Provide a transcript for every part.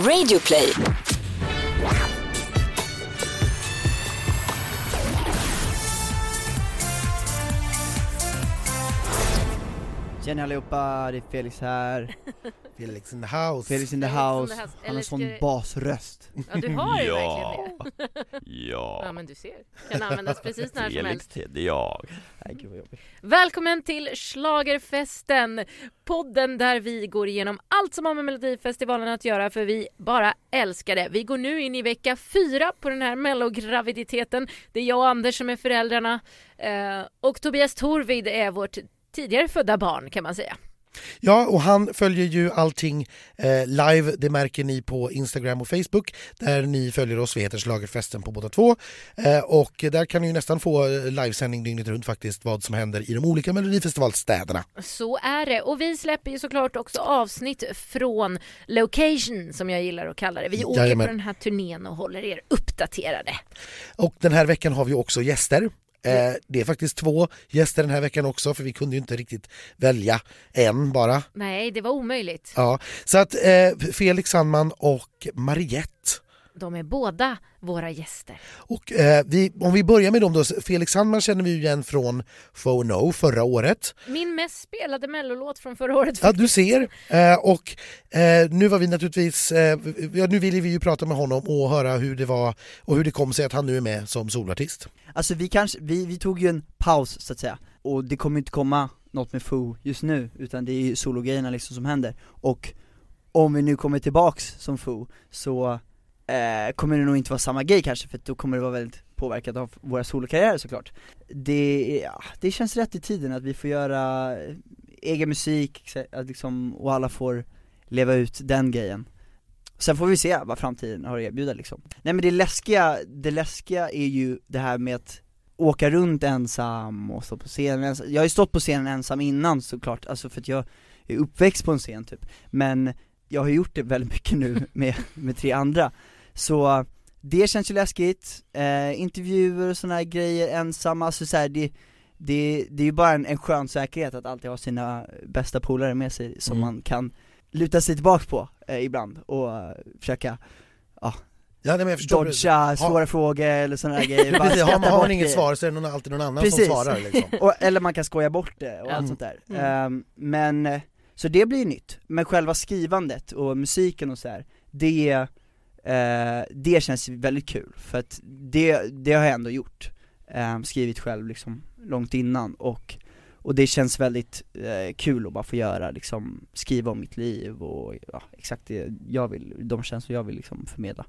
Radioplay. Tjena allihopa, det är Felix här. Felix in the house. Felix in the Felix in house. the house. Han har en sån basröst. Ja du har ju Ja. verkligen det. Ja Ja, men du ser, kan användas precis när som Felix helst. heter jag. Nej gud vad jobbigt. Välkommen till Schlagerfesten, podden där vi går igenom allt som har med Melodifestivalen att göra för vi bara älskar det. Vi går nu in i vecka fyra på den här mellograviditeten. Det är jag och Anders som är föräldrarna eh, och Tobias Torvid är vårt tidigare födda barn kan man säga. Ja, och han följer ju allting eh, live, det märker ni på Instagram och Facebook där ni följer oss, vi heter Schlagerfesten på båda två. Eh, och där kan ni nästan få eh, livesändning dygnet runt faktiskt vad som händer i de olika Melodifestivalstäderna. Så är det och vi släpper ju såklart också avsnitt från Location som jag gillar att kalla det. Vi åker Jajamän. på den här turnén och håller er uppdaterade. Och den här veckan har vi också gäster. Eh, det är faktiskt två gäster den här veckan också för vi kunde ju inte riktigt välja en bara. Nej, det var omöjligt. Ja, så att eh, Felix Sandman och Mariette De är båda våra gäster. Och eh, vi, om vi börjar med dem då, Felix Sandman känner vi ju igen från Fo No förra året. Min mest spelade mellolåt från förra året. Ja, du ser. Eh, och eh, nu var vi naturligtvis, eh, ja, nu ville vi ju prata med honom och höra hur det var och hur det kom sig att han nu är med som solartist. Alltså vi kanske, vi, vi tog ju en paus så att säga, och det kommer inte komma något med Foo just nu, utan det är ju sologrejerna liksom som händer. Och om vi nu kommer tillbaks som Foo, så eh, kommer det nog inte vara samma grej kanske, för då kommer det vara väldigt påverkat av våra solokarriärer såklart. Det, ja, det känns rätt i tiden att vi får göra eh, egen musik, att liksom, och alla får leva ut den grejen. Sen får vi se vad framtiden har att erbjuda liksom. Nej men det läskiga, det läskiga är ju det här med att åka runt ensam och stå på scenen ensam. Jag har ju stått på scenen ensam innan såklart, alltså för att jag är uppväxt på en scen typ. Men jag har gjort det väldigt mycket nu med, med tre andra. Så det känns ju läskigt, eh, intervjuer och såna här grejer ensam, alltså så här, det, det, det är ju bara en, en skön säkerhet att alltid ha sina bästa polare med sig som Mm. man kan luta sig tillbaks på eh, ibland och eh, försöka Ja, nej, men jag förstår. dodga svåra frågor eller sådana där grejer, bara Precis, har man, har man inget svar så är det någon, alltid någon annan Precis. som svarar liksom. och, Eller man kan skoja bort det och Ja. allt sånt där. Mm. Ehm, men, så det blir ju nytt, men själva skrivandet och musiken och så här, det, eh, det känns väldigt kul, för att det, det har jag ändå gjort, Ehm, skrivit själv liksom långt innan och och det känns väldigt eh, kul att bara få göra, liksom, skriva om mitt liv och ja, exakt det jag vill, de känslor jag vill liksom förmedla.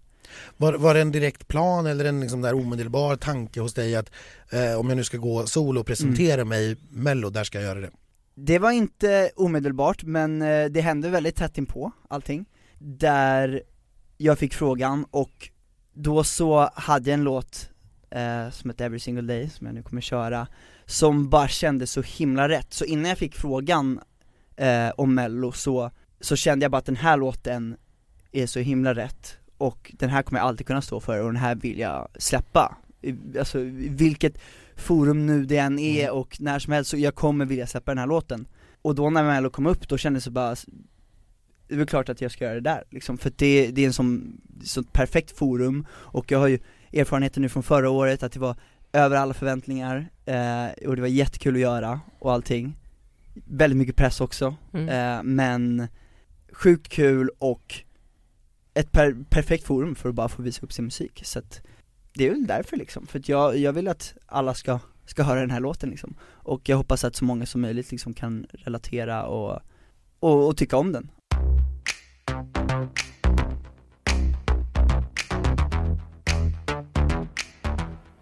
Var, var det en direkt plan eller en liksom där omedelbar tanke hos dig att eh, om jag nu ska gå solo och presentera mig mello, där ska jag göra det? Det var inte omedelbart, men eh, det hände väldigt tätt inpå allting, där jag fick frågan och då så hade jag en låt eh, som heter Every single day, som jag nu kommer köra, som bara kändes så himla rätt, så innan jag fick frågan eh, om mello så, så kände jag bara att den här låten är så himla rätt, och den här kommer jag alltid kunna stå för och den här vill jag släppa, alltså vilket forum nu det än är Mm. och när som helst så jag kommer vilja släppa den här låten. Och då när Mello kom upp, då kändes det bara Det är väl klart att jag ska göra det där liksom, för det, det är en sån, sånt perfekt forum och jag har ju erfarenheter nu från förra året att det var över alla förväntningar, eh, och det var jättekul att göra och allting. Väldigt mycket press också, Mm. eh, men sjukt kul och ett per, perfekt forum för att bara få visa upp sin musik, så att det är väl därför liksom, för att jag, jag vill att alla ska, ska höra den här låten liksom. Och jag hoppas att så många som möjligt liksom kan relatera och, och, och tycka om den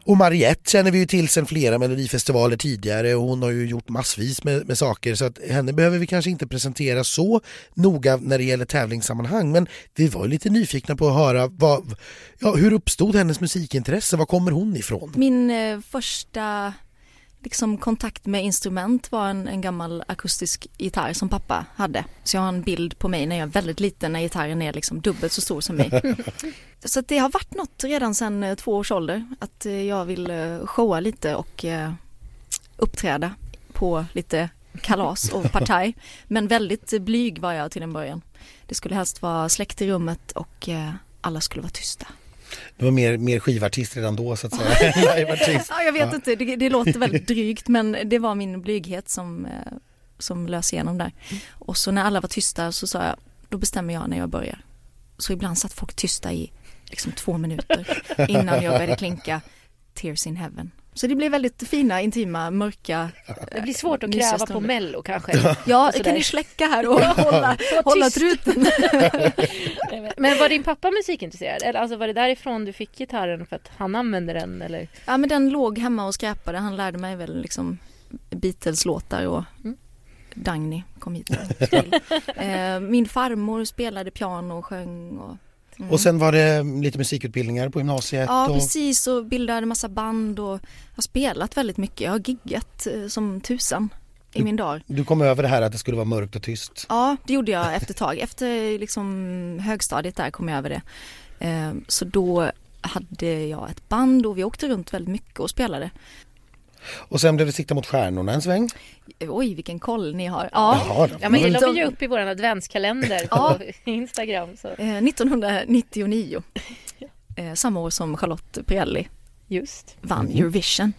och Mariette känner vi ju till sedan flera melodifestivaler tidigare. Och hon har ju gjort massvis med, med saker så att henne behöver vi kanske inte presentera så noga när det gäller tävlingssammanhang. Men vi var ju lite nyfikna på att höra vad, ja, hur uppstod hennes musikintresse, var kommer hon ifrån? Min eh, första liksom, kontakt med instrument var en, en gammal akustisk gitarr som pappa hade. Så jag har en bild på mig när jag är väldigt liten när gitarren är liksom dubbelt så stor som mig. så det har varit något redan sedan eh, två års ålder att eh, jag vill eh, showa lite och uppträda på lite kalas och partaj. Men väldigt blyg var jag till en början. Det skulle helst vara släkt i rummet och alla skulle vara tysta. Du var mer, mer skivartist redan då så att säga. Ja, jag vet inte, det, det låter väldigt drygt men det var min blyghet som, eh, som lös igenom där. Och så när alla var tysta så sa jag, då bestämmer jag när jag börjar. Så ibland satt folk tysta i liksom två minuter innan jag började klinka Tears in Heaven. Så det blev väldigt fina, intima, mörka Det blir svårt att kräva på mello kanske. Ja, kan ni släcka här och hålla, hålla truten? Men var din pappa musikintresserad? Eller alltså var det därifrån du fick gitarren för att han använde den eller? Ja men den låg hemma och skräpade, han lärde mig väl liksom Beatles-låtar och Mm. Dagny kom hit eh, Min farmor spelade piano och sjöng och mm. Och sen var det lite musikutbildningar på gymnasiet. Ja och... precis och bildade massa band och har spelat väldigt mycket. Jag har giggat eh, som tusan i min dag. Du kom över det här att det skulle vara mörkt och tyst. Ja det gjorde jag efter ett tag. Efter liksom högstadiet där kom jag över det. Eh, Så då hade jag ett band och vi åkte runt väldigt mycket och spelade. Och sen blev det sikta mot stjärnorna en sväng. Oj vilken koll ni har. Ja. Jaha. Ja men det la vi ju upp i vår adventskalender på Instagram. Så. Eh, 1999. Eh, samma år som Charlotte Perrelli Just. vann Mhm. Eurovision.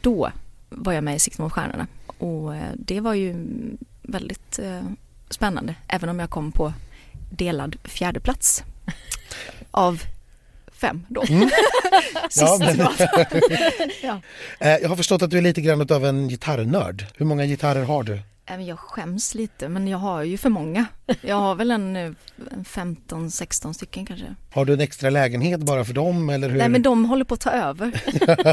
Då var jag med i Sikte mot stjärnorna och eh, det var ju väldigt eh, spännande även om jag kom på delad fjärde plats av fem då. Mm. Ja, men, Ja. Eh, jag har förstått att du är lite grann av en gitarrnörd. Hur många gitarrer har du? Även jag skäms lite men jag har ju för många. Jag har väl en, eh, en 15-16 stycken kanske. Har du en extra lägenhet bara för dem eller hur? Nej men de håller på att ta över.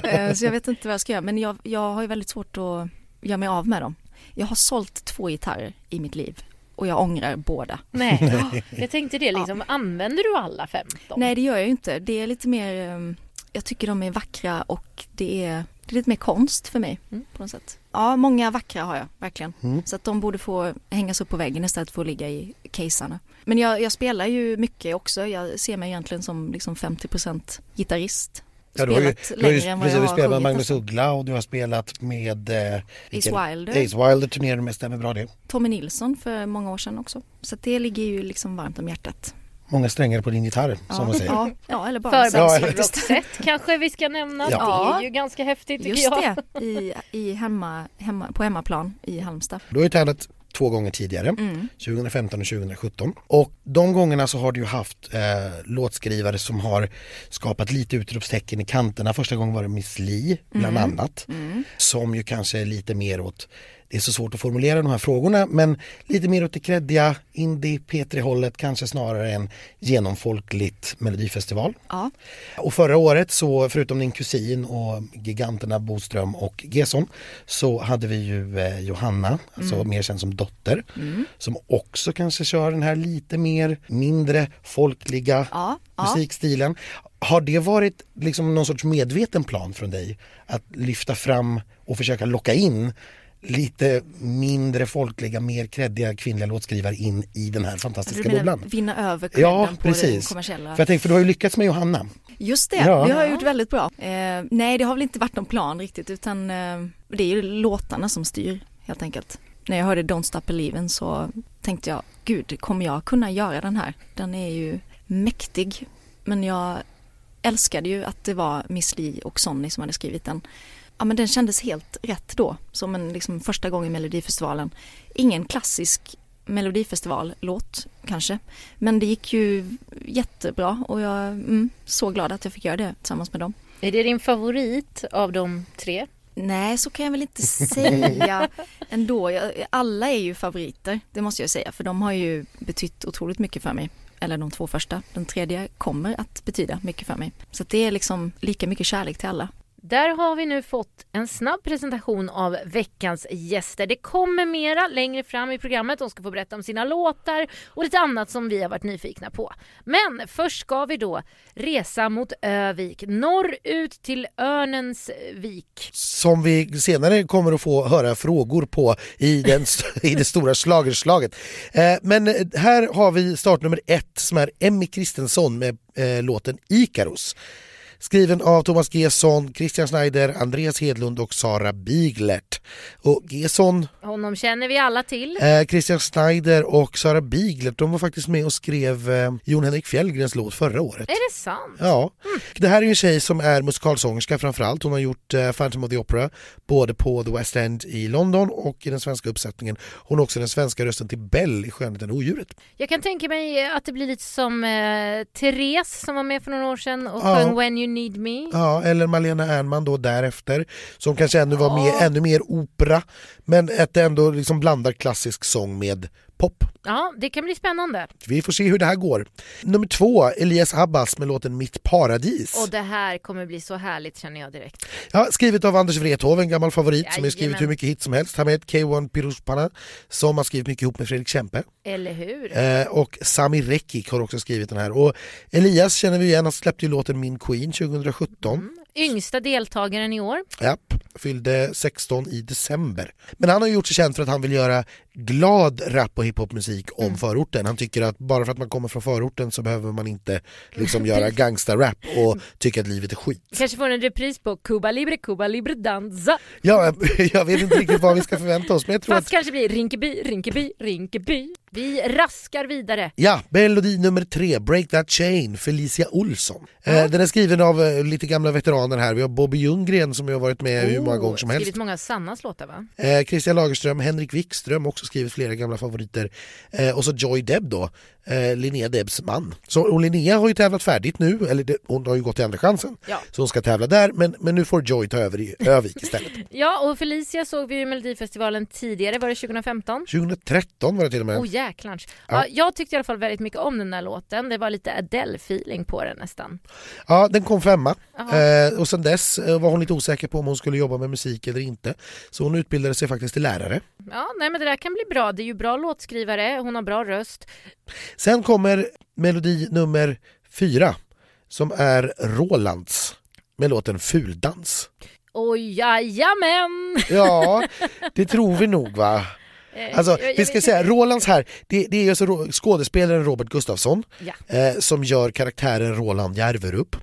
Eh, så jag vet inte vad jag ska göra men jag, jag har ju väldigt svårt att göra mig av med dem. Jag har sålt två gitarrer i mitt liv och jag ångrar båda. Nej, jag tänkte det liksom. Använder du alla 15? Nej det gör jag ju inte. Det är lite mer, eh, jag tycker de är vackra och det är, det är lite mer konst för mig Mm. på något sätt. Ja, många vackra har jag verkligen. Mm. Så att de borde få hängas upp på väggen istället för att ligga i casearna. Men jag, jag spelar ju mycket också. Jag ser mig egentligen som liksom 50% gitarrist. Ja, du har ju, Spelat du har ju längre än vad precis, jag du har spelat med Magnus. Uggla och du har spelat med eh, Ace Wilder, Ace Wilder turnerade du med, stämmer bra det. Tommy Nilsson för många år sedan också. Så det ligger ju liksom varmt om hjärtat. Många strängar på din gitarr som ja, man säger. Ja, ja, eller bara sex Ja, Förband faktiskt. Roxette kanske vi ska nämna. Ja. Det är ju ganska häftigt tycker Just jag. det, i, i hemma, hemma, på hemmaplan i Halmstad. Du har ju tävlat två gånger tidigare, Mm. 2015 och 2017. Och de gångerna så har du ju haft eh, låtskrivare som har skapat lite utropstecken i kanterna. Första gången var det Miss Li bland Mm. annat. Mm. Som ju kanske är lite mer åt, det är så svårt att formulera de här frågorna, men lite mer åt det kreddiga indie P3 hållet kanske snarare än genomfolkligt melodifestival. Ja, Och förra året så förutom din kusin och giganterna Boström och Gesson så hade vi ju eh, Johanna, alltså mer känd som dotter, mm. som också kanske kör den här lite mer mindre folkliga ja, ja. musikstilen. Har det varit liksom någon sorts medveten plan från dig att lyfta fram och försöka locka in lite mindre folkliga, mer kreddiga kvinnliga låtskrivare in i den här fantastiska Du menar bubblan? vinna över Ja, på precis. kommersiella? För jag tänkte, för du har ju lyckats med Johanna. Just det, Ja. det har gjort väldigt bra. Eh, nej, det har väl inte varit någon plan riktigt utan eh, det är ju låtarna som styr helt enkelt. När jag hörde Don't Stop Believin' så tänkte jag, gud, kommer jag kunna göra den här? Den är ju mäktig. Men jag älskade ju att det var Miss Li och Sonny som hade skrivit den. Ja men den kändes helt rätt då, som en liksom första gång i Melodifestivalen. Ingen klassisk Melodifestivallåt kanske, men det gick ju jättebra och jag är mm, så glad att jag fick göra det tillsammans med dem. Är det din favorit av de tre? Nej, så kan jag väl inte säga ändå. Jag, alla är ju favoriter, det måste jag säga, för de har ju betytt otroligt mycket för mig. Eller de två första. Den tredje kommer att betyda mycket för mig. Så det är liksom lika mycket kärlek till alla. Där har vi nu fått en snabb presentation av veckans gäster. Det kommer mera längre fram i programmet. De ska få berätta om sina låtar och lite annat som vi har varit nyfikna på. Men först ska vi då resa mot Övik, norrut till Örnens vik. som vi senare kommer att få höra frågor på i, den, i det stora slagerslaget. Eh, men här har vi startnummer ett som är Emmy Kristensson med eh, låten Ikaros. Skriven av Thomas Gesson, Christian Schneider, Andreas Hedlund och Sara Biglert. Och Gesson, Honom känner vi alla till. eh, Christian Schneider och Sara Biglert de var faktiskt med och skrev eh, Jon Henrik Fjällgrens låt förra året. Är det sant? Ja, det här är ju en tjej som är musikalsångerska framförallt. Hon har gjort eh, Phantom of the Opera både på The West End i London och i den svenska uppsättningen. Hon är också den svenska rösten till Bell i Skönheten och odjuret. Jag kan tänka mig att det blir lite som eh, Therese som var med för några år sedan och Ja. sjöng When you need me. Ja, eller Malena Ernman då därefter som kanske ännu var Ja. ännu mer opera men att det ändå liksom blandar klassisk sång med pop. Ja, det kan bli spännande. Vi får se hur det här går. Nummer två, Elias Abbas med låten Mitt paradis. Och det här kommer bli så härligt känner jag direkt. Ja, skrivet av Anders Wrethov, en gammal favorit som har skrivit Jajamän. hur mycket hits som helst. Han med K1 Piruspana som har skrivit mycket ihop med Fredrik Kempe. Eller hur? Eh, och Sami Rekik har också skrivit den här. Och Elias känner vi igen, han släppte ju låten Min Queen 2017. Yngsta deltagaren i år. Japp, fyllde 16 i december. Men han har gjort sig känd för att han vill göra glad rap och hiphopmusik om förorten. Han tycker att bara för att man kommer från förorten så behöver man inte liksom göra gangsta-rap och tycka att livet är skit. Kanske får en repris på Cuba Libre, Cuba Libre danza. Ja, jag vet inte riktigt vad vi ska förvänta oss men jag tror Fast att kanske blir Rinkeby, Rinkeby, Rinkeby. Vi raskar vidare. Ja, melodi nummer tre, Break That Chain, Felicia Olsson. Eh, den är skriven av eh, lite gamla veteraner här. Vi har Bobby Ljunggren som ju har varit med hur många Oh, gånger som helst. Skrivit många Sannas låtar va? Eh, Christian Lagerström, Henrik Wikström också skrivit flera gamla favoriter. Eh, och så Joy Deb då, eh, Linnea Debs man. Så, och Linnea har ju tävlat färdigt nu, eller det, hon har ju gått till andra chansen. Ja. Så hon ska tävla där, men, men nu får Joy ta över i Övik istället. Ja, och Felicia såg vi ju i Melodifestivalen tidigare, var det 2015? 2013 var det till och med. Oh jäklarns. Ja. jag tyckte i alla fall väldigt mycket om den där låten. Det var lite Adele-feeling på den nästan. Ja, den kom femma. Eh, och sen dess eh, var hon lite osäker på om hon skulle jobba med musik eller inte. Så hon utbildade sig faktiskt till lärare. Ja, nej men det där kan bli bra. Det är ju bra låtskrivare, hon har bra röst. Sen kommer melodi nummer fyra som är Rolands med låten Fuldans. Oj, jajamän! Ja, det tror vi nog va? Eh, Alltså, vi ska säga. Rolands här, det, det är alltså skådespelaren Robert Gustafsson Ja. eh, som gör karaktären Roland Järverup.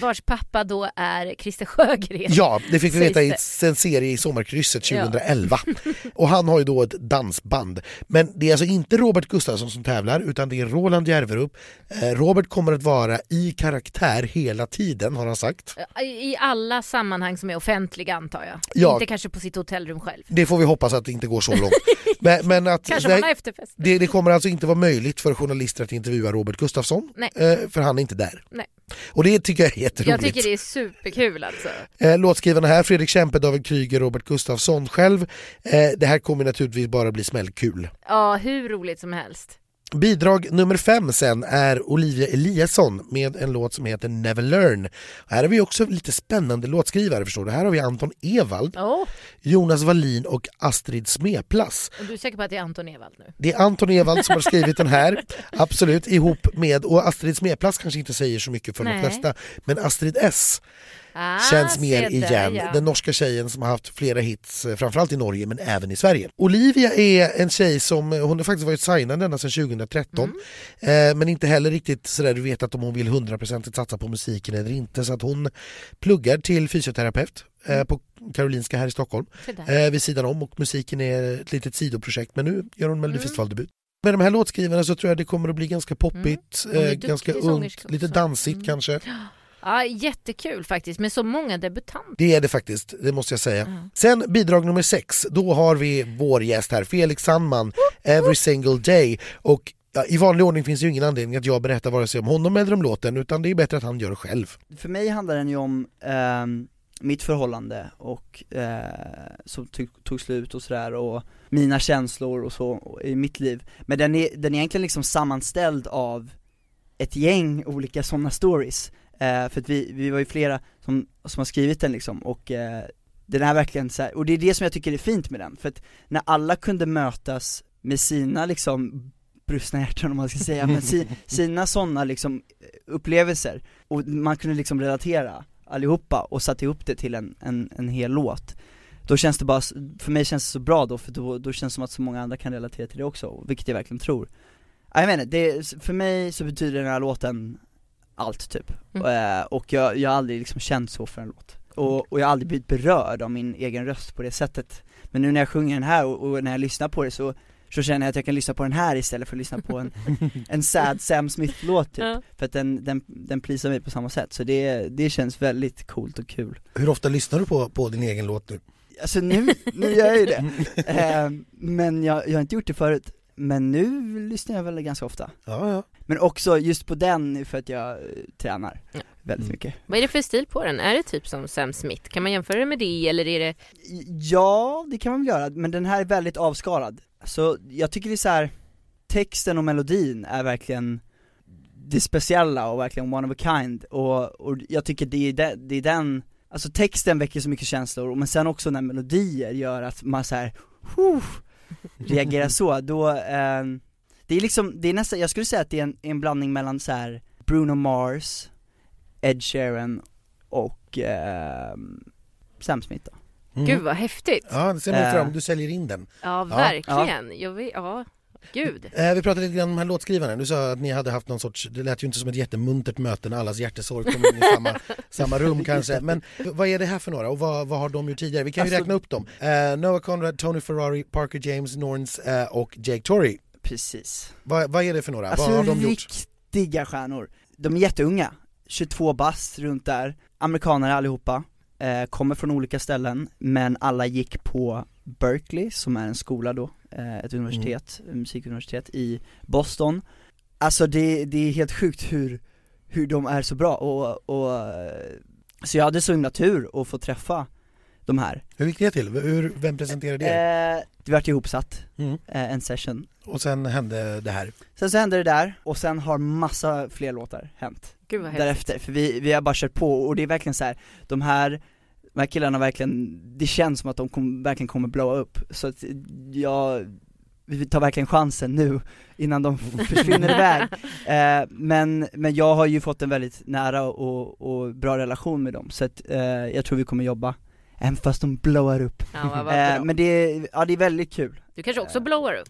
Vars pappa då är Christer Sjögren. Ja, det fick vi veta i en serie i Sommarkrysset Ja. 2011. Och han har ju då ett dansband. Men det är alltså inte Robert Gustafsson som tävlar utan det är Roland Järverup. Eh, Robert kommer att vara i karaktär hela tiden har han sagt. I alla sammanhang som är offentliga antar jag. Ja. Inte kanske på sitt hotellrum själv. Det får vi hoppas att det inte går så långt. Men, men att Kanske man har efterfest. det, det kommer alltså inte vara möjligt för journalister att intervjua Robert Gustafsson. Nej. Eh, för han är inte där. Nej. Och det tycker jag är jätteroligt. Jag tycker det är superkul alltså. Eh, låtskrivarna här, Fredrik Kempe, David Kryger, Robert Gustafsson själv. Eh, det här kommer naturligtvis bara bli smällkul. Ja, hur roligt som helst. Bidrag nummer fem sen är Olivia Eliasson med en låt som heter Never Learn. Här har vi också lite spännande låtskrivare förstår du. Här har vi Anton Ewald, Åh, Jonas Wallin och Astrid Smeplas. och du är säker på att det är Anton Ewald nu? Det är Anton Ewald som har skrivit den här, absolut, ihop med, och Astrid Smeplas kanske inte säger så mycket för de Nej. flesta, men Astrid S Ah, känns mer igen. ja. Den norska tjejen som har haft flera hits, eh, framförallt i Norge men även i Sverige. Olivia är en tjej som, eh, hon har faktiskt varit signad ända sedan 2013 Mm. eh, men inte heller riktigt sådär vetat om hon vill 100% satsa på musiken eller inte så att hon pluggar till fysioterapeut Mm. eh, på Karolinska här i Stockholm eh, vid sidan om och musiken är ett litet sidoprojekt men nu gör hon Mm. Melodifestivaldebut. Med de här låtskrivarna så tror jag det kommer att bli ganska poppigt, Mm. Eh, ganska ungt, lite dansigt Mm. kanske. Ja, jättekul faktiskt med så många debutanter. Det är det faktiskt, det måste jag säga. Mm. Sen bidrag nummer sex, då har vi vår gäst här, Felix Sandman, Every single day. Och ja, i vanlig ordning finns det ju ingen anledning att jag berättar vare sig om honom eller om låten, utan det är bättre att han gör det själv. För mig handlar den ju om ehm, mitt förhållande och eh, som tog, tog slut och sådär och mina känslor och så i mitt liv. Men den är, den är egentligen liksom sammanställd av ett gäng olika sådana stories. Eh, för att vi, vi var ju flera som, som har skrivit den liksom och eh, den är verkligen så här, och det är det som jag tycker är fint med den, för att när alla kunde mötas med sina liksom brustna hjärtan om man ska säga, men si, sina sådana liksom upplevelser, och man kunde liksom relatera allihopa och satte ihop det till en, en, en hel låt Då känns det bara, för mig känns det så bra då, för då, då känns det som att så många andra kan relatera till det också, vilket jag verkligen tror. Ja, Jag vet inte, det, för mig så betyder den här låten allt typ. Mm. Eh, och jag, jag har aldrig liksom känt så för en låt. Och, och jag har aldrig blivit berörd av min egen röst på det sättet. Men nu när jag sjunger den här och, och när jag lyssnar på det så, så känner jag att jag kan lyssna på den här istället för att lyssna på en, en sad Sam Smith-låt typ. Ja. För att den, den, den prisar mig på samma sätt, så det, det känns väldigt coolt och kul. Hur ofta lyssnar du på, på din egen låt nu? Alltså nu, nu gör jag ju det. Eh, men jag, jag har inte gjort det förut. Men nu lyssnar jag väl ganska ofta. Ja, ja. Men också just på den för att jag eh, tränar Ja. väldigt Mm. mycket. Vad är det för stil på den? Är det typ som Sam Smith? Kan man jämföra det med det eller är det... Ja, det kan man väl göra, men den här är väldigt avskalad. Så jag tycker det är så här. texten och melodin är verkligen det speciella och verkligen one of a kind och, och jag tycker det är, de, det är den, alltså texten väcker så mycket känslor, men sen också när melodier gör att man så här, huh, reagerar så, då, eh, det är liksom, det är nästan, jag skulle säga att det är en, en blandning mellan så här Bruno Mars, Ed Sheeran och eh, Sam Smith då. Mm. Gud vad häftigt! Ja, det ser man Eh. fram Du säljer in den. Ja, verkligen. Jag vill, ja, gud. Eh, vi pratade lite grann om de här låtskrivarna. Du sa att ni hade haft någon sorts, det lät ju inte som ett jättemuntert möte när allas hjärtesorg kom in i samma, samma rum kanske. Men vad är det här för några och vad, vad har de gjort tidigare? Vi kan ju Alltså- räkna upp dem. Eh, Noah Conrad, Tony Ferrari, Parker James, Norns eh, och Jake Torrey. Precis. Vad, vad är det för några? Alltså vad har de gjort? riktiga stjärnor. De är jätteunga, 22 bast runt där, amerikanare allihopa, eh, kommer från olika ställen, men alla gick på Berkeley, som är en skola då, ett universitet, Mm. musikuniversitet i Boston. Alltså det, det är helt sjukt hur, hur de är så bra och, och eh, så jag hade så himla tur att få träffa de här. Hur gick det till? Hur, vem presenterade er? Eh, det vart ihopsatt, Mm. eh, en session. Och sen hände det här. Sen så hände det där, och sen har massa fler låtar hänt. Gud vad därefter, för vi, vi har bara kört på och det är verkligen så här, de här de här killarna verkligen, det känns som att de kom, verkligen kommer blowa upp, så att jag, vi tar verkligen chansen nu innan de försvinner iväg. Eh, men, men jag har ju fått en väldigt nära och, och bra relation med dem, så att eh, jag tror vi kommer jobba, även fast de blowar upp. Ja, Eh, men det, är- ja det är väldigt kul. Du kanske också blowar upp?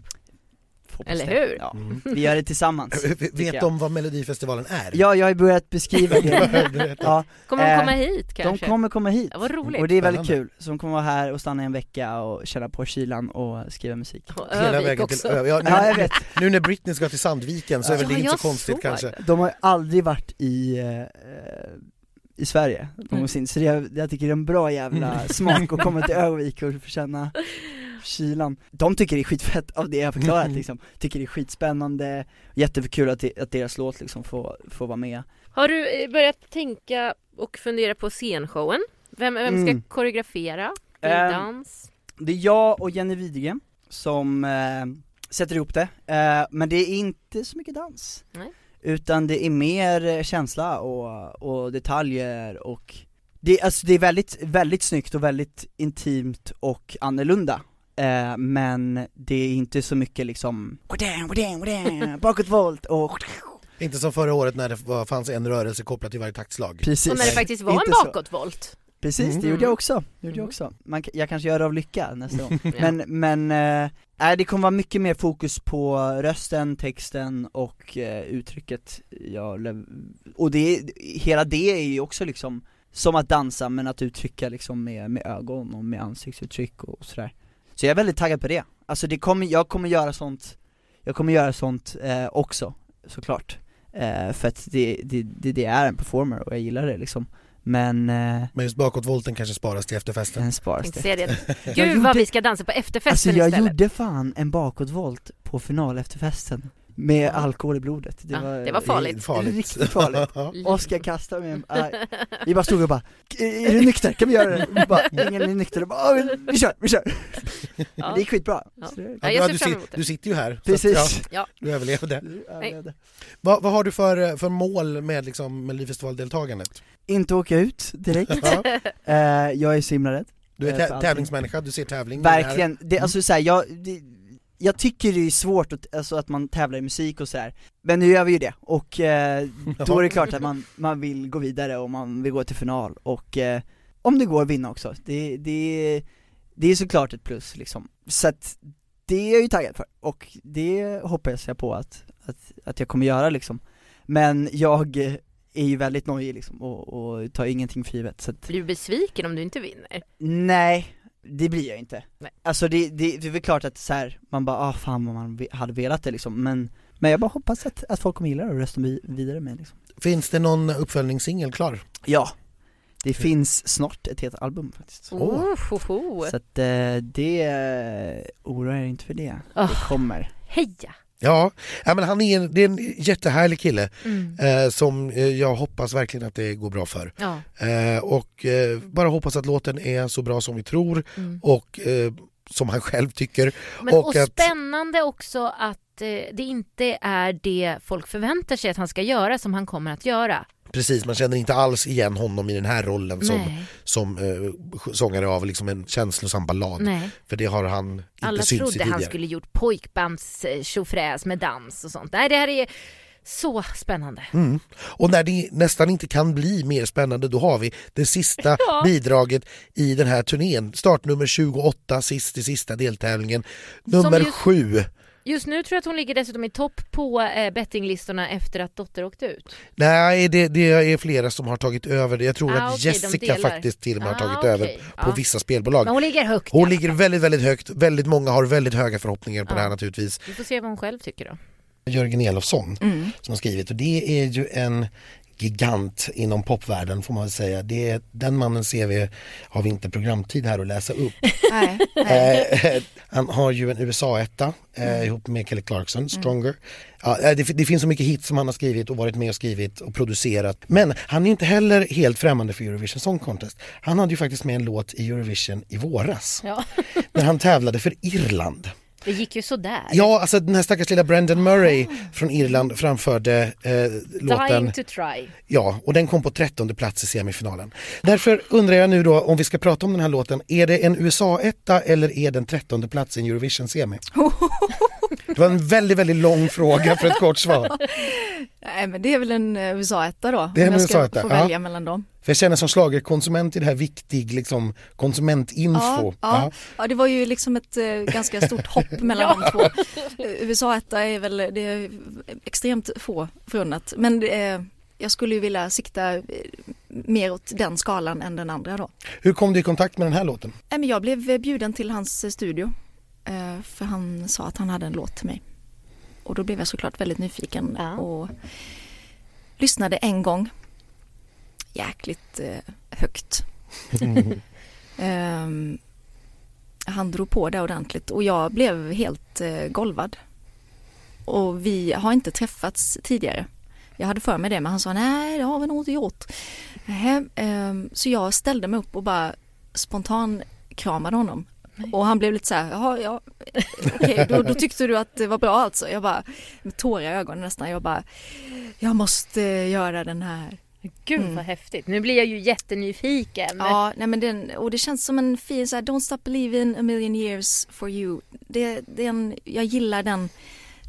Hoppas Eller det. hur? Ja, Mm. vi gör det tillsammans. Vet de vad Melodifestivalen är? Ja, jag har börjat beskriva det. Ja, Kommer de Eh, komma hit de kanske? kommer komma hit. Ja, vad roligt. Och det är väldigt kul, så de kommer vara här och stanna en vecka och känna på kylan och skriva musik Och Hela Övik vägen också. till Ö- ja, nu, Ja jag vet, nu när Britney ska till Sandviken så är väl det inte så konstigt såg kanske. de har aldrig varit i, eh, i Sverige någonsin, så det, jag tycker det är en bra jävla smak att komma till Övik och få känna kylan De tycker det är skitfett av det jag har förklarat liksom, tycker det är skitspännande, jättekul att, att deras låt liksom får, får vara med Har du eh, börjat tänka och fundera på scenshowen? Vem, vem ska Mm. koreografera? Ehm, dans? Det är jag och Jenny Widegren som eh, sätter ihop det, eh, men det är inte så mycket dans Nej. Utan det är mer känsla och, och detaljer och det, alltså det är väldigt, väldigt snyggt och väldigt intimt och annorlunda eh, Men det är inte så mycket liksom bakåtvolt och Inte som förra året när det var, fanns en rörelse kopplad till varje taktslag. Precis Och när det faktiskt var en Inte så. bakåtvolt? Precis, det Mm. gjorde jag också, det gjorde jag Mm. också. Man, jag kanske gör det av lycka nästa gång. Men, men, nej, det kommer vara mycket mer fokus på rösten, texten och eh, uttrycket jag lev- Och det, hela det är ju också liksom som att dansa men att uttrycka liksom med, med ögon och med ansiktsuttryck och sådär Så jag är väldigt taggad på det, alltså det kommer, jag kommer göra sånt, jag kommer göra sånt eh, också, såklart eh, För att det, det, det, det är en performer och jag gillar det liksom Men, eh, Men just bakåtvolten kanske sparas till efterfesten. den sparas det. Jag Gud gjorde- vad vi ska dansa på efterfesten Alltså jag istället. gjorde fan en bakåtvolt på final efter festen Med alkohol i blodet, det Ja, var, det var farligt. Farligt. Riktigt farligt. Oskar kastade mig, aj. vi bara stod och bara Är du nykter? Kan vi göra det? Vi bara, ingen är nykter, bara, "Ja, vi, vi kör, vi kör! Ja. Det gick skitbra Ja. Ja, jag ser du, fram sit- emot det. du sitter ju här, så att, Precis, ja, du överlevde. Det- det. Vad, vad har du för, för mål med liksom, Melodifestivaldeltagandet? Inte åka ut direkt, Ja, Eh, jag är så himla rädd du är Eh, tä- tävlingsmänniska, du ser tävling. Verkligen, det, alltså så här, jag, det, jag tycker det är svårt att, alltså att man tävlar i musik och så här. men nu gör vi ju det, och eh, då är det klart att man, man vill gå vidare och man vill gå till final, och eh, om det går vinna också, det, det, det är såklart ett plus liksom. Så att det är jag ju taggad för, och det hoppas jag på att, att, att jag kommer göra liksom. Men jag, är ju väldigt nojig liksom och, och tar ingenting för givet så att, Blir du besviken om du inte vinner? nej, det blir jag inte. Nej. Alltså det, det, det är väl klart att så här, man bara ah fan vad man hade velat det liksom, men, men jag bara hoppas att, att folk kommer gilla det och rösta vi- vidare med liksom. Finns det någon uppföljningssingel klar? Ja, det finns snart ett helt album faktiskt. Oh, ho, ho. Så att eh, det, eh, oroa er inte för det, Ah. det kommer. Heja! Ja, men han är en, det är en jättehärlig kille Mm. eh, som eh, jag hoppas verkligen att det går bra för. Ja. Eh, och eh, bara hoppas att låten är så bra som vi tror Mm. och eh, som han själv tycker. Men, Och och att- spännande också att eh, det inte är det folk förväntar sig att han ska göra som han kommer att göra. Precis, man känner inte alls igen honom i den här rollen som, Nej, som eh, sångare av liksom en känslosam ballad. nej. För det har han inte Alla synts i trodde tidigare. han skulle gjort pojkbands tjofräs med dans och sånt. Nej, det här är så spännande. Mm. Och när det nästan inte kan bli mer spännande då har vi det sista Ja. bidraget i den här turnén. Startnummer 28, sist i sista deltävlingen. Nummer just- 7. Just nu tror jag att hon ligger dessutom i topp på eh, bettinglistorna efter att Dotter åkte ut. Nej, det, det är flera som har tagit över det. Jag tror Ah, att de Jessica faktiskt till och med har Ah, tagit okej. över på Ja. vissa spelbolag. Men hon ligger högt. Hon ligger väldigt, väldigt högt. Väldigt många har väldigt höga förhoppningar på det här naturligtvis. Vi får se vad hon själv tycker då. Jörgen Elofsson Mm. som har skrivit och det är ju en gigant inom popvärlden får man väl säga. Det är, den mannens CV har vi inte programtid här att läsa upp. Nej, nej. Eh, han har ju en USA-etta eh, ihop med Kelly Clarkson, Stronger. Ja, eh, det, det finns så mycket hits som han har skrivit och varit med och skrivit och producerat. Men han är inte heller helt främmande för Eurovision Song Contest. Han hade ju faktiskt med en låt i Eurovision i våras Ja. när han tävlade för Irland. Det gick ju sådär. Ja, alltså den här stackars lilla Brendan Murray från Irland framförde eh, låten. Dying to try. Ja, och den kom på trettonde plats i semifinalen. Därför undrar jag nu då om vi ska prata om den här låten, är det en USA-etta eller är den trettonde plats i en Eurovision-semi? Det var en väldigt, väldigt lång fråga för ett kort svar. nej men det är väl en eh, USA-etta då. Det är en om jag ska USA-etta, få ja. välja mellan dem. För jag känner som schlagerkonsument i det här viktig liksom, konsumentinfo. Ja, ja. ja, det var ju liksom ett eh, ganska stort hopp mellan de två. Eh, USA-etta är väl, det är extremt få förunnat. Men är, jag skulle ju vilja sikta eh, mer åt den skalan än den andra då. Hur kom du i kontakt med den här låten? Jag blev eh, bjuden till hans eh, studio. Eh, För han sa att han hade en låt till mig. Och då blev jag såklart väldigt nyfiken Ja. och lyssnade en gång. Jäkligt eh, högt. Ehm, han drog på det ordentligt och jag blev helt eh, golvad. Och vi har inte träffats tidigare. Jag hade för mig det men han sa nej det har vi nog inte gjort. Ehm, så jag ställde mig upp och bara spontan kramade honom. Och han blev lite så här, jaha, ja, okej, då, då tyckte du att det var bra alltså. Jag bara, med tårar i ögonen nästan, jag bara, jag måste göra den här. Gud Mm. vad häftigt. Nu blir jag ju jättenyfiken. Ja, nej men den, och det känns som en fin så här, Don't stop believing a million years for you. Det, det är en, jag gillar den,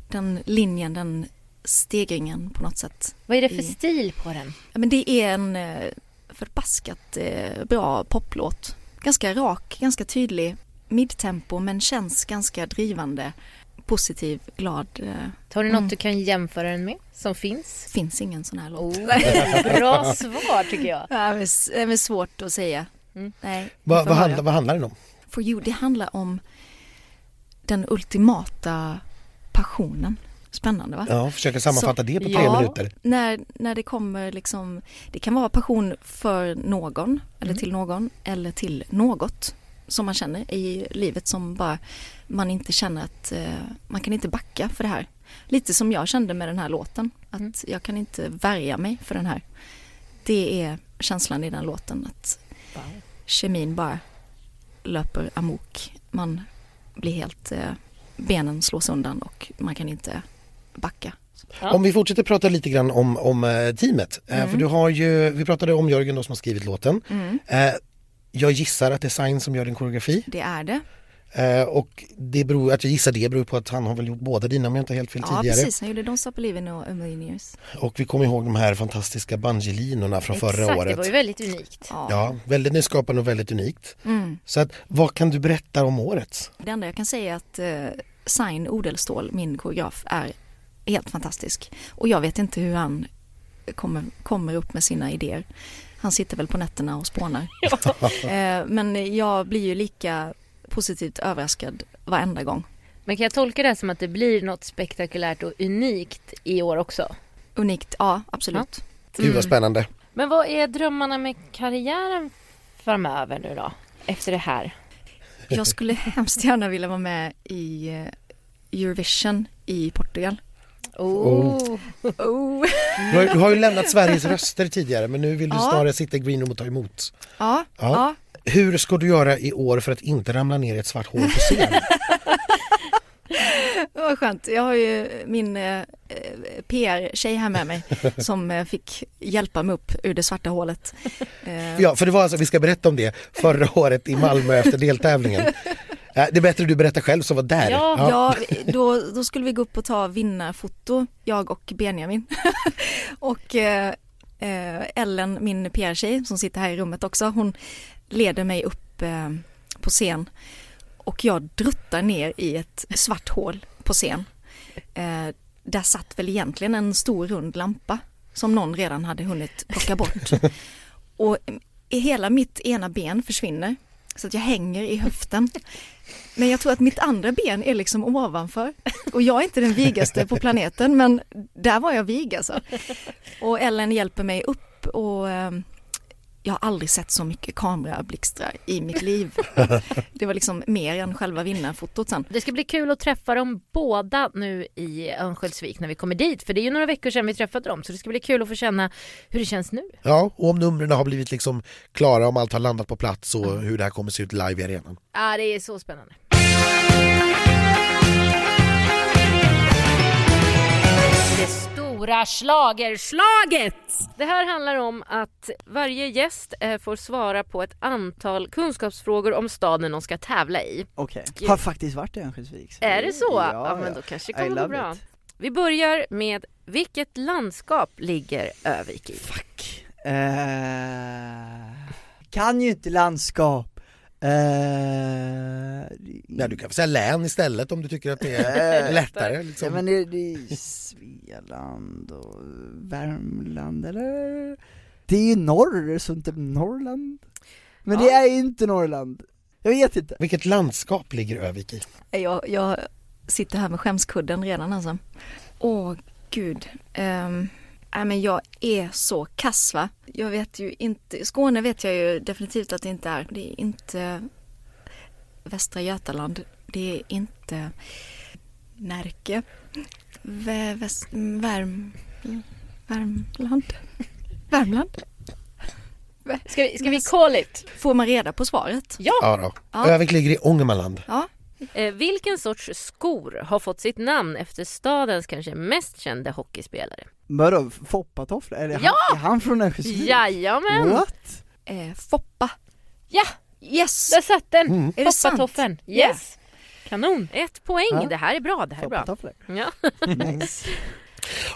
den linjen, den stegringen på något sätt. Vad är det för i- stil på den? Ja, men det är en eh, förbaskat eh, bra poplåt. Ganska rak, ganska tydlig, midtempo men känns ganska drivande, positiv, glad. Eh, Har du något Mm. du kan jämföra den med som finns? finns ingen sån här låt. Oh, bra svar tycker jag. Ja, det är svårt att säga. Mm. Nej, vad, höra. handlar, vad handlar den om? For you, det handlar om den ultimata passionen. Spännande va? Ja, försöka sammanfatta det på tre ja. minuter. När, när det kommer liksom, det kan vara passion för någon eller Mm. till någon eller till något som man känner i livet som bara man inte känner att eh, man kan inte backa för det här. Lite som jag kände med den här låten, att Mm. jag kan inte värja mig för den här. Det är känslan i den låten, att Wow. kemin bara löper amok. Man blir helt, eh, benen slås undan och man kan inte backa. Ja. Om vi fortsätter prata lite grann om, om eh, teamet. Mm. För du har ju, vi pratade om Jörgen då som har skrivit låten. Mm. Jag gissar att det är Sign som gör din koreografi. Det är det. Eh, och det beror, att jag gissar det beror på att han har väl gjort båda dina om jag inte helt fel Ja tidigare. precis, han gjorde Don't Stop Believin' och A Million Years. Och vi kommer ihåg de här fantastiska bungee-linorna från förra Exakt, året. det var ju väldigt unikt. Ja. Ja, väldigt nyskapande och väldigt unikt. Mm. Så att, vad kan du berätta om årets? Det enda jag kan säga är att eh, Sign Odelstål, min koreograf, är helt fantastisk. Och jag vet inte hur han kommer, kommer upp med sina idéer. Han sitter väl på nätterna och spånar. Eh, Men jag blir ju lika positivt överraskad varenda gång. Men kan jag tolka det här som att det blir något spektakulärt och unikt i år också? Unikt, ja absolut. Gud vad spännande. Men vad är drömmarna med karriären framöver nu då? Efter det här? Jag skulle hemskt gärna vilja vara med i eh, Eurovision i Portugal. Oh. Oh. Du har, du har ju lämnat Sveriges röster tidigare men nu vill du Ja. snarare sitta i greenroom och ta emot. Ja, Ja. ja. Hur ska du göra i år för att inte ramla ner i ett svart hål på scen? Vad skönt. Jag har ju min eh, PR-tjej här med mig som eh, fick hjälpa mig upp ur det svarta hålet. Eh, Ja, för det var alltså, vi ska berätta om det, förra året i Malmö efter deltävlingen. Eh, Det är bättre du berättar själv som var där. Ja. Ja, då, då skulle vi gå upp och ta vinnarfoto, jag och Benjamin. och eh, eh, Ellen, min PR-tjej som sitter här i rummet också, hon leder mig upp eh, på scen och jag druttar ner i ett svart hål på scen. Eh, där satt väl egentligen en stor rund lampa som någon redan hade hunnit plocka bort. Och hela mitt ena ben försvinner så att jag hänger i höften. Men jag tror att mitt andra ben är liksom ovanför. Och jag är inte den vigaste på planeten men där var jag vig alltså. Och Ellen hjälper mig upp och ehm, jag har aldrig sett så mycket kamerablixtrar i mitt liv. Det var liksom mer än själva vinnarfotot sen. Det ska bli kul att träffa dem båda nu i Örnsköldsvik när vi kommer dit. För det är ju några veckor sedan vi träffade dem så det ska bli kul att få känna hur det känns nu. Ja, och om numren har blivit liksom klara, om allt har landat på plats och hur det här kommer se ut live i arenan. Ja, det är så spännande. Det stora schlagerslaget! Det här handlar om att varje gäst eh, får svara på ett antal kunskapsfrågor om staden de ska tävla i. Okej, har faktiskt varit i Örnsköldsvik Är det så? Ja, Ja, men då kanske det kommer gå bra. it. Vi börjar med vilket landskap ligger Övik i? Fuck. Eh, kan ju inte landskap. Eh, Nej, du kan få säga län istället om du tycker att det är lättare. Ja Liksom. men det, det är Svealand och Värmland eller? Det är ju norr, så inte Norrland. Men det är ju inte Norrland. Jag vet inte. Vilket landskap ligger Övik i? Jag, jag sitter här med skämskudden redan alltså. Åh gud. Um, nej men jag är så kass va. Jag vet ju inte, Skåne vet jag ju definitivt att det inte är. Det är inte Västra Götaland. Det är inte Närke. Vä, väst, värm, Värmland. Värmland. Ska vi, ska vi call it? Får man reda på svaret? Ja! Ja, då. Ja. Övik ligger i Ångermanland. Ja. Eh, vilken sorts skor har fått sitt namn efter stadens kanske mest kände hockeyspelare? Vadå, foppatofflor? Är han, Ja! är han från Örnsköldsvik? Jajamän! What? Eh, Foppa. Ja, Yes! där satt den! Mm. Är det sant? Foppatoffen. Ja. Yes! Kanon! Ett poäng! Ja. Det här är bra, det här är bra. Foppatofflor? Ja, Nice.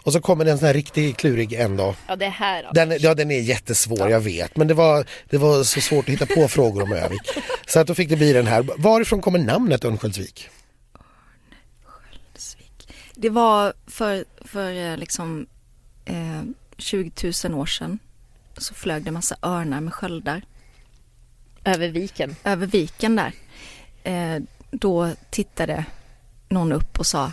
Och så kommer det en sån här riktigt klurig en då. ja det här då. Den, ja, den är jättesvår, jag vet. Men det var, det var så svårt att hitta på frågor om Övik. Så att då fick det bli den här. Varifrån kommer namnet Örnsköldsvik? Det var för, för eh, liksom eh, 20 000 år sedan så flög det massa örnar med sköldar Över viken. över viken där. Eh, då tittade någon upp och sa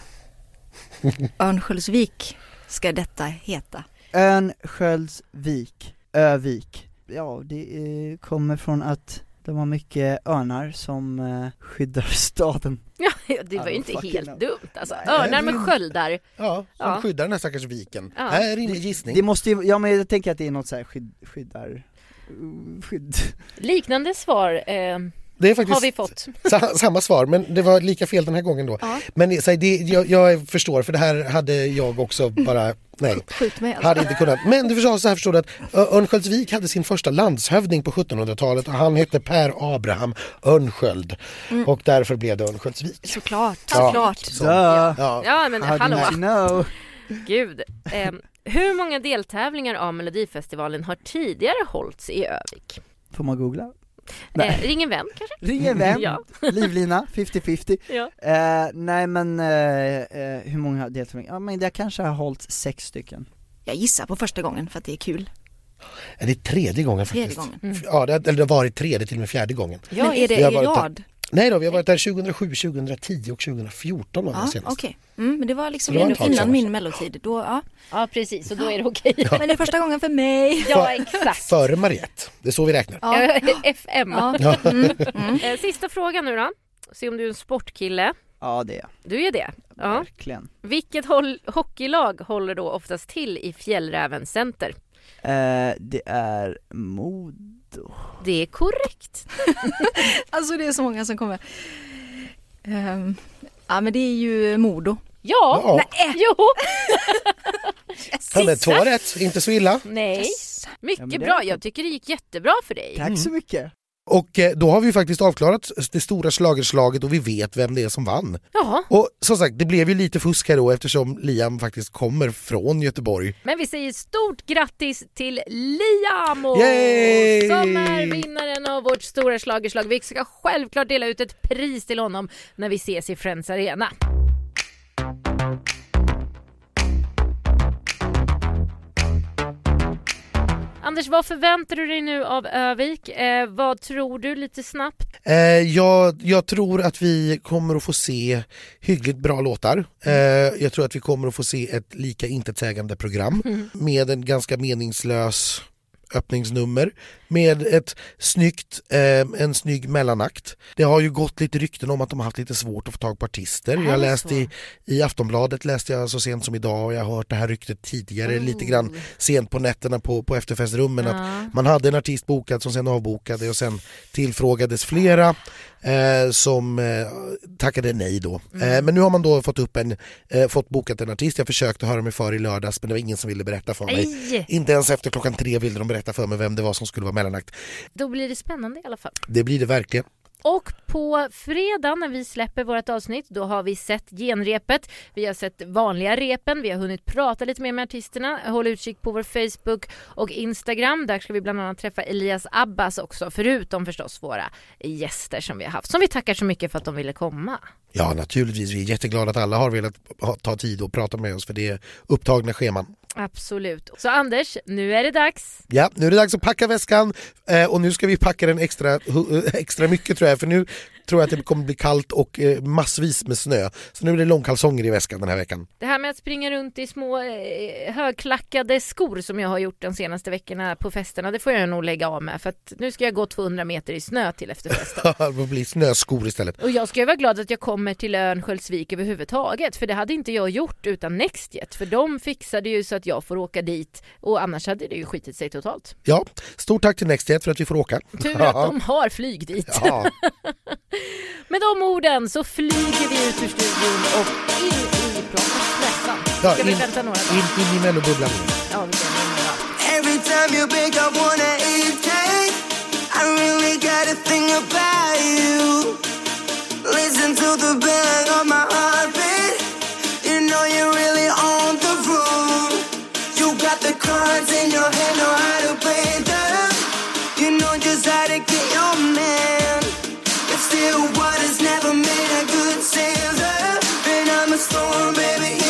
Örnsköldsvik ska detta heta. Örnsköldsvik, Övik. Ja, det eh, kommer från att de har mycket örnar som eh, skyddar staden. Ja, det var ju inte helt hell. dumt alltså. Nej, Örnar med sköldar. Ja, som Ja. skyddar den här stackars viken. Ja. Här är rimlig gissning. Det måste ju, ja men jag tänker att det är något så här skydd, skyddar, skydd. Liknande svar eh, Det är faktiskt har vi fått. sa- samma svar men det var lika fel den här gången då. Ja. Men så här, det, jag, jag förstår för det här hade jag också bara, nej. Alltså. Hade inte kunnat. Men du förstår, så här förstår du att Örnsköldsvik hade sin första landshövding på 1700-talet och han hette Per Abraham Örnsköld. Och därför blev det Örnsköldsvik. Såklart, Ja. såklart. Så, Duh. ja. Ja men How hallå, know? gud. Eh, hur många deltävlingar av Melodifestivalen har tidigare hållits i Övik? Får man googla? Nej. Eh, ring en vän kanske? Ring en vän, Ja. livlina, 50-50 Ja. eh, Nej men, eh, eh, hur många deltävlingar? Ja men det kanske har hållit sex stycken Jag gissar på första gången för att det är kul. Är det tredje gången Tredje faktiskt? gången. Ja, det, eller det har varit tredje, till och med fjärde gången. Men är det i rad? Nej då, vi har varit där 2007, 2010 och 2014 var Ja, senast. okej. Mm, men det var liksom Det var tag innan sedan. min mellotid. Då, ja. Ja precis, och då är det okej. Men det är första gången för mig. Ja exakt. Före Mariette, det är så vi räknar. Ja. FM. Ja. Mm, mm. Eh, Sista frågan nu då. Se om du är en sportkille. Ja det är jag, Du är det? Ja. verkligen Vilket håll- hockeylag håller då oftast till i Fjällräven Center? eh, Det är Modo Det är korrekt. Alltså det är så många som kommer. Ehm, ja men det är ju Modo. Ja, Ja. nej, jo, Ja, men två rätt, inte så illa. nej. Ja, Mycket det bra, jag tycker det gick jättebra för dig. Tack så mycket! Och eh, då har vi faktiskt avklarat det stora slagerslaget och vi vet vem det är som vann. Ja, Och som sagt, det blev ju lite fusk här då eftersom Liam faktiskt kommer från Göteborg. men vi säger stort grattis till Liamo Yay! som är vinnaren av vårt stora slagerslag. Vi ska självklart dela ut ett pris till honom när vi ses i Friends Arena. Anders, vad förväntar du dig nu av Övik? Eh, vad tror du lite snabbt? Eh, jag, jag tror att vi kommer att få se hyggligt bra låtar. Eh, jag tror att vi kommer att få se ett lika intetsägande program med en ganska meningslös öppningsnummer med ett snyggt, eh, en snygg mellanakt. Det har ju gått lite rykten om att de har haft lite svårt att få tag på artister. Jag läste i, i Aftonbladet läste jag så sent som idag och jag har hört det här ryktet tidigare lite grann sent på nätterna på, på efterfestrummen att Ja. man hade en artist bokad som sen avbokade och sen tillfrågades flera eh, som eh, tackade nej då. Eh, men nu har man då fått upp en, eh, fått bokat en artist. Jag försökte höra mig för i lördags men det var ingen som ville berätta för mig. Nej, Inte ens efter klockan tre ville de berätta för mig vem det var som skulle vara mellanakt. då blir det spännande i alla fall. Det blir det verkligen. Och på fredag när vi släpper vårt avsnitt då har vi sett genrepet, vi har sett vanliga repen, vi har hunnit prata lite mer med artisterna. Håll utkik på vår Facebook och Instagram. Där ska vi bland annat träffa Elias Abbas också, förutom förstås våra gäster som vi har haft. Som vi tackar så mycket för att de ville komma. Ja naturligtvis, vi är jätteglada att alla har velat ta tid och prata med oss för det är upptagna scheman. Absolut. Så Anders, nu är det dags. Ja, nu är det dags att packa väskan eh, och nu ska vi packa den extra, eh, extra mycket tror jag för nu tror jag att det kommer bli kallt och eh, massvis med snö. Så nu är det långkalsonger i väskan den här veckan. Det här med att springa runt i små eh, högklackade skor som jag har gjort de senaste veckorna på festerna, det får jag nog lägga av med för att nu ska jag gå 200 meter i snö till efterfesten. det får bli snöskor istället. Och jag ska ju vara glad att jag kommer till ön Sköldsvik överhuvudtaget för det hade inte jag gjort utan Nextjet för de fixade ju så att jag får åka dit och annars hade det ju skitit sig totalt. Ja, stort tack till Nextjet för att vi får åka. Tur att de har flyg dit. Ja, Med de orden så flyger vi ut ur studion och in i Platsmässan. ja Ska vi in, vänta några in, dagar? in i mellobubblan. Ja, vi kan in. Every time you pick up wanna eat cake, I really got a thing about you. Listen to the bang of my heartbeat. You know you're really on the road. You got the cards in your hand storm, baby.